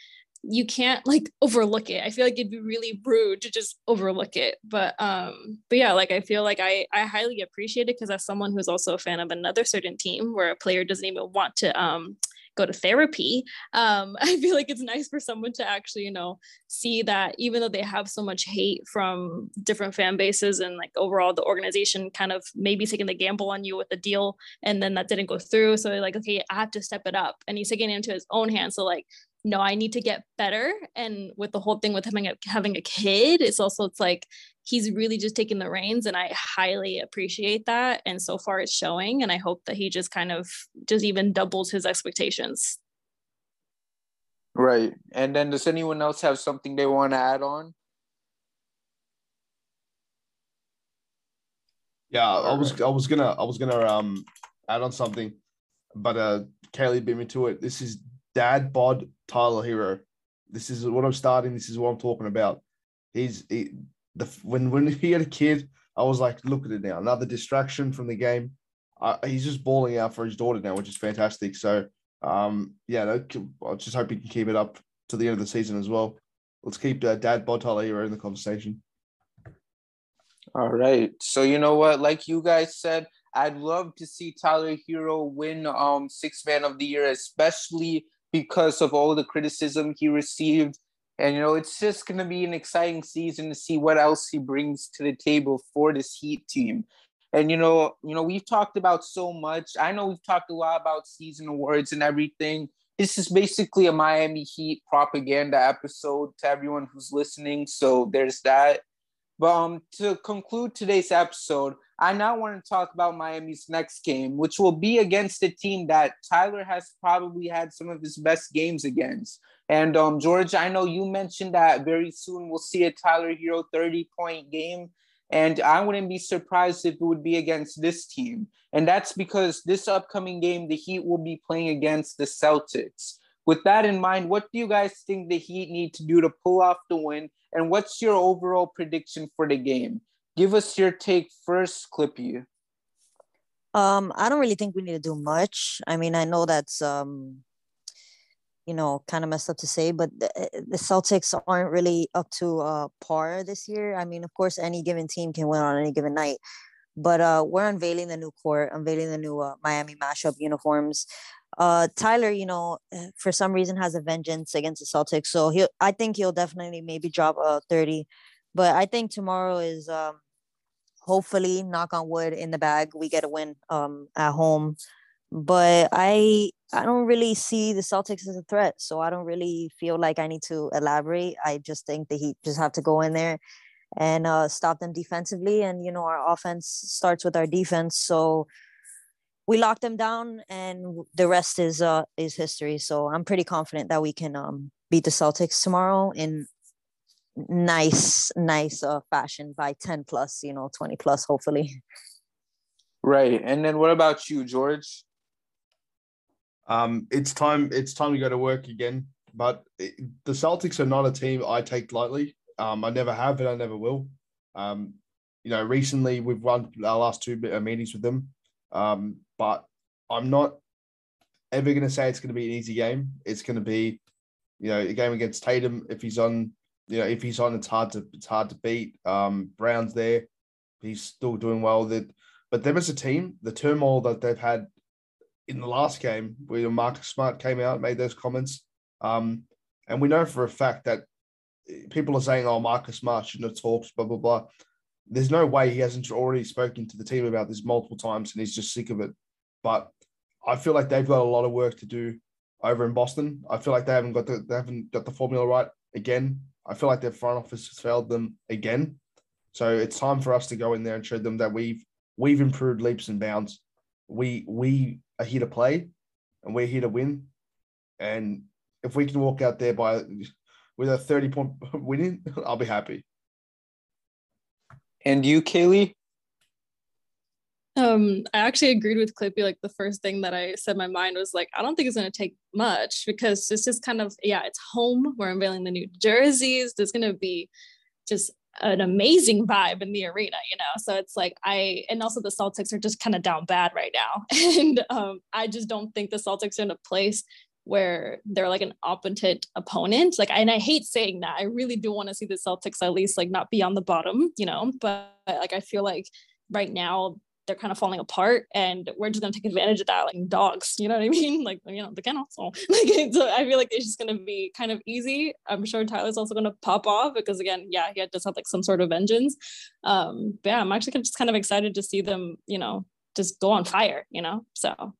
you can't like overlook it. I feel like it'd be really rude to just overlook it. But um, but yeah, like I feel like I I highly appreciate it because as someone who's also a fan of another certain team where a player doesn't even want to um go to therapy um, <laughs> i feel like it's nice for someone to actually you know see that even though they have so much hate from different fan bases and like overall the organization kind of maybe taking the gamble on you with the deal and then that didn't go through so like okay i have to step it up and he's taking it into his own hands so like no, I need to get better. And with the whole thing with having a having a kid, it's also it's like he's really just taking the reins and I highly appreciate that. And so far it's showing. And I hope that he just kind of just even doubles his expectations. Right. And then does anyone else have something they want to add on? Yeah, I was I was gonna I was gonna um add on something, but uh Kaylee beat me to it. This is dad bod Tyler Herro. This is what I'm starting. This is what I'm talking about. He's he, the when when he had a kid, I was like, look at it now, another distraction from the game. Uh, he's just balling out for his daughter now, which is fantastic. So, um, yeah, I just hope he can keep it up to the end of the season as well. Let's keep uh, Dad Bod Tyler Herro in the conversation. All right. So you know what? Like you guys said, I'd love to see Tyler Herro win um six man of the year, especially because of all the criticism he received. And you know, it's just gonna be an exciting season to see what else he brings to the table for this Heat team. And you know, you know, we've talked about so much. I know we've talked a lot about season awards and everything. This is basically a Miami Heat propaganda episode to everyone who's listening. So there's that. But um, to conclude today's episode, I now want to talk about Miami's next game, which will be against a team that Tyler has probably had some of his best games against. And um, George, I know you mentioned that very soon we'll see a Tyler Herro 30 point game. And I wouldn't be surprised if it would be against this team. And that's because this upcoming game, the Heat will be playing against the Celtics. With that in mind, what do you guys think the Heat need to do to pull off the win and what's your overall prediction for the game? Give us your take first, Clippy. Um, I don't really think we need to do much. I mean, I know that's um, you know, kind of messed up to say, but the, the Celtics aren't really up to uh, par this year. I mean, of course, any given team can win on any given night, but uh, we're unveiling the new court, unveiling the new uh, Miami mashup uniforms. Uh, Tyler, you know, eh, for some reason has a vengeance against the Celtics, so he, I think he'll definitely maybe drop a thirty, but I think tomorrow is um, hopefully knock on wood in the bag. We get a win um at home, but I I don't really see the Celtics as a threat, so I don't really feel like I need to elaborate. I just think the Heat just have to go in there and uh, stop them defensively, and you know our offense starts with our defense, so we locked them down and the rest is uh is history. So i'm pretty confident that we can um beat the celtics tomorrow in nice nice uh fashion by 10 plus you know 20 plus hopefully. Right. And then what about you george? Um it's time it's time to go to work again. But it, the celtics are not a team i take lightly. Um i never have and i never will. Um you know recently we've run our last two meetings with them um but I'm not ever going to say it's going to be an easy game. It's going to be, you know, a game against Tatum. If he's on, you know, if he's on, it's hard to it's hard to beat. Um, Brown's there, he's still doing well. That, but them as a team, the turmoil that they've had in the last game, where Marcus Smart came out made those comments, um, and we know for a fact that people are saying, "Oh, Marcus Smart shouldn't have talked," blah blah blah. There's no way he hasn't already spoken to the team about this multiple times, and he's just sick of it. But I feel like they've got a lot of work to do over in Boston. I feel like they haven't got the they haven't got the formula right again. I feel like their front office has failed them again. So it's time for us to go in there and show them that we've we've improved leaps and bounds. We we are here to play, and we're here to win. And if we can walk out there by with a thirty point <laughs> winning, I'll be happy. And you, Kaylee? Um, I actually agreed with Clippy. Like the first thing that I said my mind was like, I don't think it's gonna take much because it's just kind of yeah, it's home. We're unveiling the new jerseys. There's gonna be just an amazing vibe in the arena, you know. So it's like I and also the Celtics are just kind of down bad right now. <laughs> and um, I just don't think the Celtics are in a place where they're like an opponent opponent. Like, and I hate saying that. I really do want to see the Celtics at least like not be on the bottom, you know. But like I feel like right now they're kind of falling apart and we're just to take advantage of that like dogs you know what i <laughs> mean like you know the kennel so <laughs> like so i feel like it's just going to be kind of easy i'm sure tyler's also going to pop off because again yeah he does have like some sort of vengeance um but yeah i'm actually just kind of excited to see them you know just go on fire you know so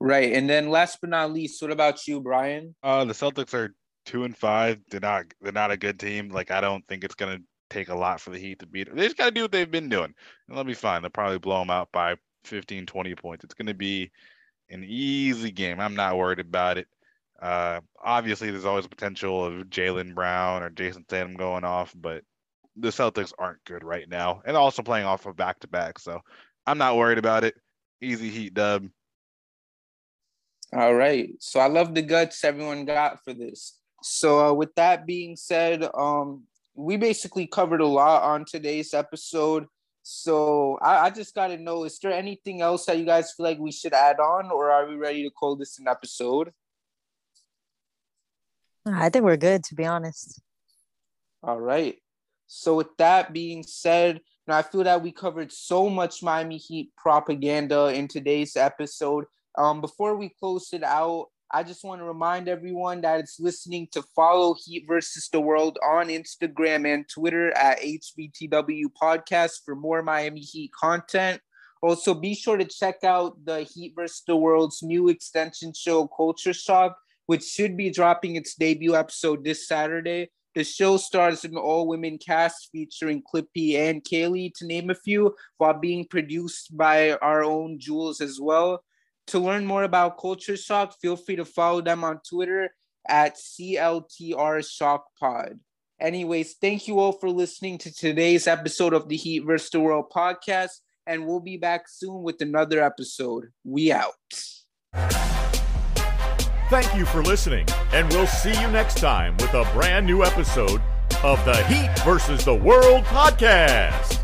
right and then last but not least what about you brian uh the celtics are two and five they're not they're not a good team like i don't think it's to take a lot for the Heat to beat them. They just got to do what they've been doing, and they'll be fine. They'll probably blow them out by 15, 20 points. It's to be an easy game. I'm not worried about it. Uh, obviously, there's always potential of Jaylen Brown or Jayson Tatum going off, but the Celtics aren't good right now, and also playing off of back to back. So I'm not worried about it. Easy Heat dub. All right. So I love the guts everyone got for this. So uh, with that being said, um, we basically covered a lot on today's episode. So I, I just got to know: is there anything else that you guys feel like we should add on, or are we ready to call this an episode? I think we're good, to be honest. All right. So with that being said, I feel that we covered so much Miami Heat propaganda in today's episode. Um, before we close it out, I just want to remind everyone that it's listening to follow Heat versus the World on Instagram and Twitter at HVTW Podcast for more Miami Heat content. Also, be sure to check out the Heat versus the World's new extension show, Culture Shock, which should be dropping its debut episode this Saturday. The show stars an all women cast featuring Clippy and Kaylee, to name a few, while being produced by our own Jules as well. To learn more about Culture Shock, feel free to follow them on Twitter at CLTR Shock Pod. Anyways, thank you all for listening to today's episode of the Heat vs. the World podcast, and we'll be back soon with another episode. We out. Thank you for listening, and we'll see you next time with a brand new episode of the Heat versus the World podcast.